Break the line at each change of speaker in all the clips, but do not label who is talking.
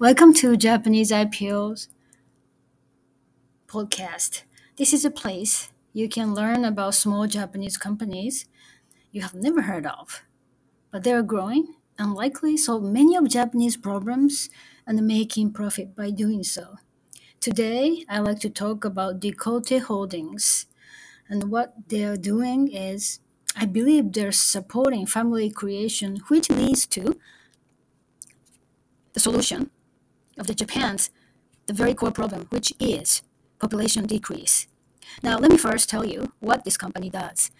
Welcome to Japanese IPO's podcast. This is a place you can learn about small Japanese companies you have never heard of, but they are growing and likely solve many of Japanese problems and making profit by doing so. Today, I like to talk about Decollte Holdings, and what they are doing is I believe they're supporting family creation, which leads to the solution of the Japan's the very core problem, which is population decrease. Now, let me first tell you what this company does.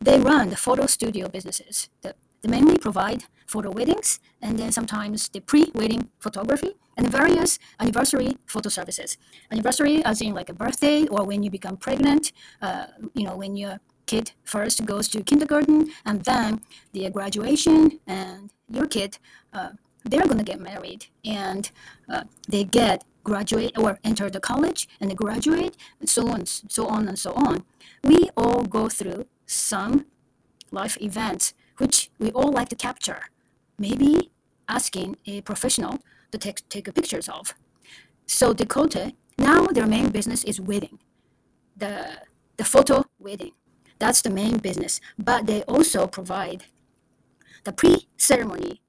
They run the photo studio businesses. The, they mainly provide photo weddings and then sometimes the pre-wedding photography and various anniversary photo services. Anniversary, as in like a birthday or when you become pregnant, uh, you know, when your kid first goes to kindergarten and then the graduation and your kid uh, they're going to get married and uh, they get graduate or enter the college and they graduate and so on so on and so on. We all go through some life events which we all like to capture maybe asking a professional to take, take pictures of. So Decollte now their main business is wedding the the photo wedding. That's the main business but they also provide the pre-ceremony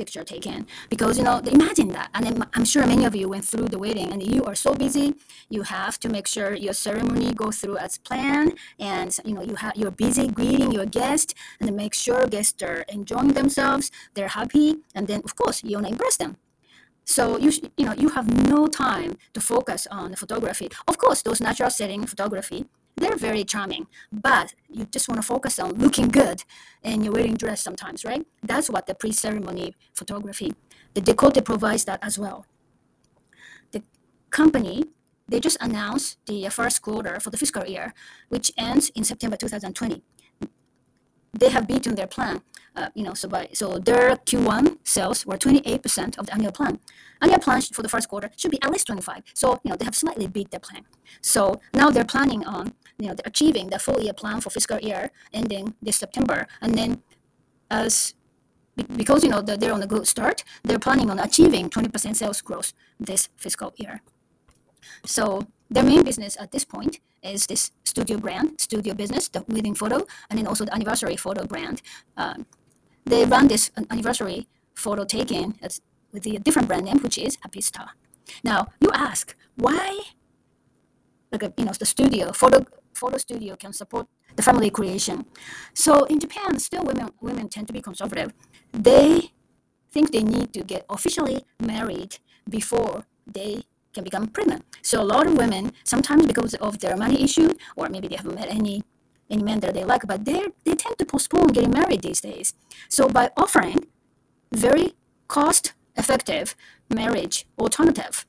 picture taken. Because you know imagine that. And i'm sure many of you went through the wedding and you are so busy you have to make sure your ceremony goes through as planned and you know you have you're busy greeting your guests and make sure guests are enjoying themselves they're happy and then of course you want to impress them. So you you know you have no time to focus on the photography. Of course those natural setting photography they're very charming, but you just want to focus on looking good in your wedding dress sometimes, right? That's what the pre-ceremony photography, the Decollte provides that as well. The company, they just announced the first quarter for the fiscal year, which ends in September 2020. They have beaten their plan, uh, you know, so by so their Q1 sales were 28% of the annual plan. Annual plan for the first quarter should be at least 25. So, you know, they have slightly beat their plan. So now they're planning on you know, achieving the full year plan for fiscal year ending this September. And then as because you know they're on a good start, they're planning on achieving 20% sales growth this fiscal year. So their main business at this point is this studio brand, studio business, the wedding photo, and then also the anniversary photo brand. Um, they run this anniversary photo taking with the different brand name, which is Hapista. Now you ask why, like a, you know, the studio photo photo studio can support the family creation. So in Japan, still women women tend to be conservative. They think they need to get officially married before they can become pregnant. So a lot of women, sometimes because of their money issue, or maybe they haven't met any any man that they like, but they they tend to postpone getting married these days. So by offering very cost effective marriage alternative,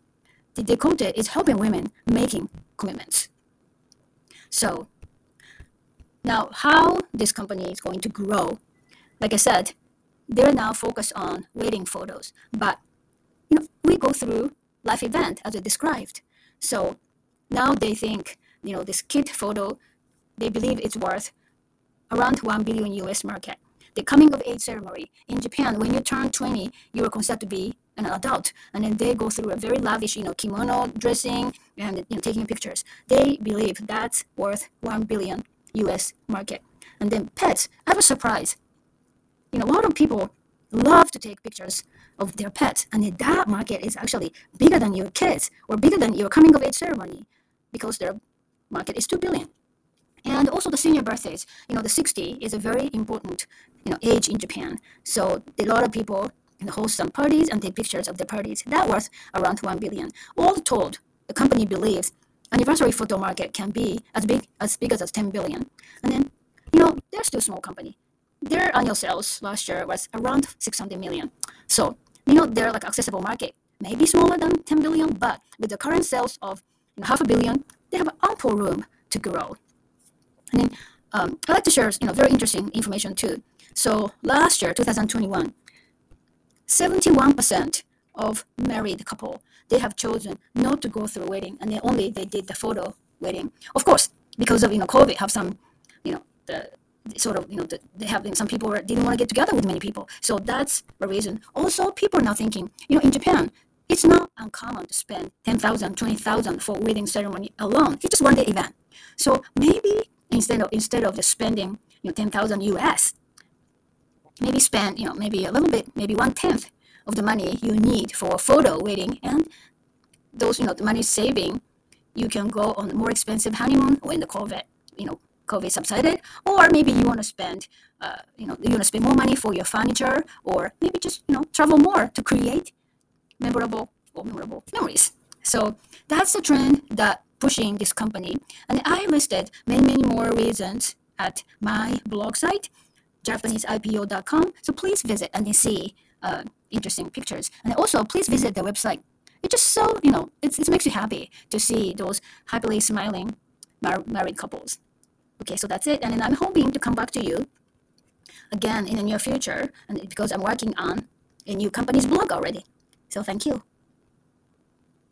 the Decollte is helping women making commitments. So now how this company is going to grow, like I said, they're now focused on wedding photos, but you know, we go through life event as I described. So now they think, you know, this kid photo, they believe it's worth around 1 billion US market. The coming of age ceremony in Japan, when you turn 20, you are considered to be an adult, and then they go through a very lavish, you know, kimono dressing and you know, taking pictures. They believe that's worth one billion U.S. market. And then pets. I was surprised. You know, a lot of people love to take pictures of their pets, and that market is actually bigger than your kids or bigger than your coming of age ceremony because their market is two billion. And also the senior birthdays. You know, the 60 is a very important, you know, age in Japan. So a lot of people and host some parties and take pictures of the parties. That worth around 1 billion. All told, the company believes anniversary photo market can be as big as big as 10 billion. And then, you know, they're still a small company. Their annual sales last year was around 600 million. So, you know, they're like accessible market. Maybe smaller than 10 billion, but with the current sales of you know, half a billion, they have ample room to grow. And then um, I'd like to share, you know, very interesting information too. So last year, 2021, 71% of married couple they have chosen not to go through wedding and then only they did the photo wedding of course because of you know covid have some you know the sort of you know they have some people didn't want to get together with many people so that's the reason also people are now thinking you know in japan it's not uncommon to spend 10,000, 20,000 for wedding ceremony alone. It's just one day event. So maybe instead of instead of just spending you know 10,000 US, maybe spend you know maybe a little bit, maybe one tenth of the money you need for a photo wedding, and those you know the money saving, you can go on a more expensive honeymoon when the COVID you know COVID subsided, or maybe you want to spend uh, you know you want to spend more money for your furniture, or maybe just you know travel more to create memorable or memorable memories. So that's the trend that pushing this company. And I listed many, many more reasons at my blog site, JapaneseIPO.com. So please visit and see uh, interesting pictures. And also, please visit the website. It's just so, you know, it's, it makes you happy to see those happily smiling mar- married couples. Okay, so that's it. And then I'm hoping to come back to you again in the near future and because I'm working on a new company's blog already. So thank you.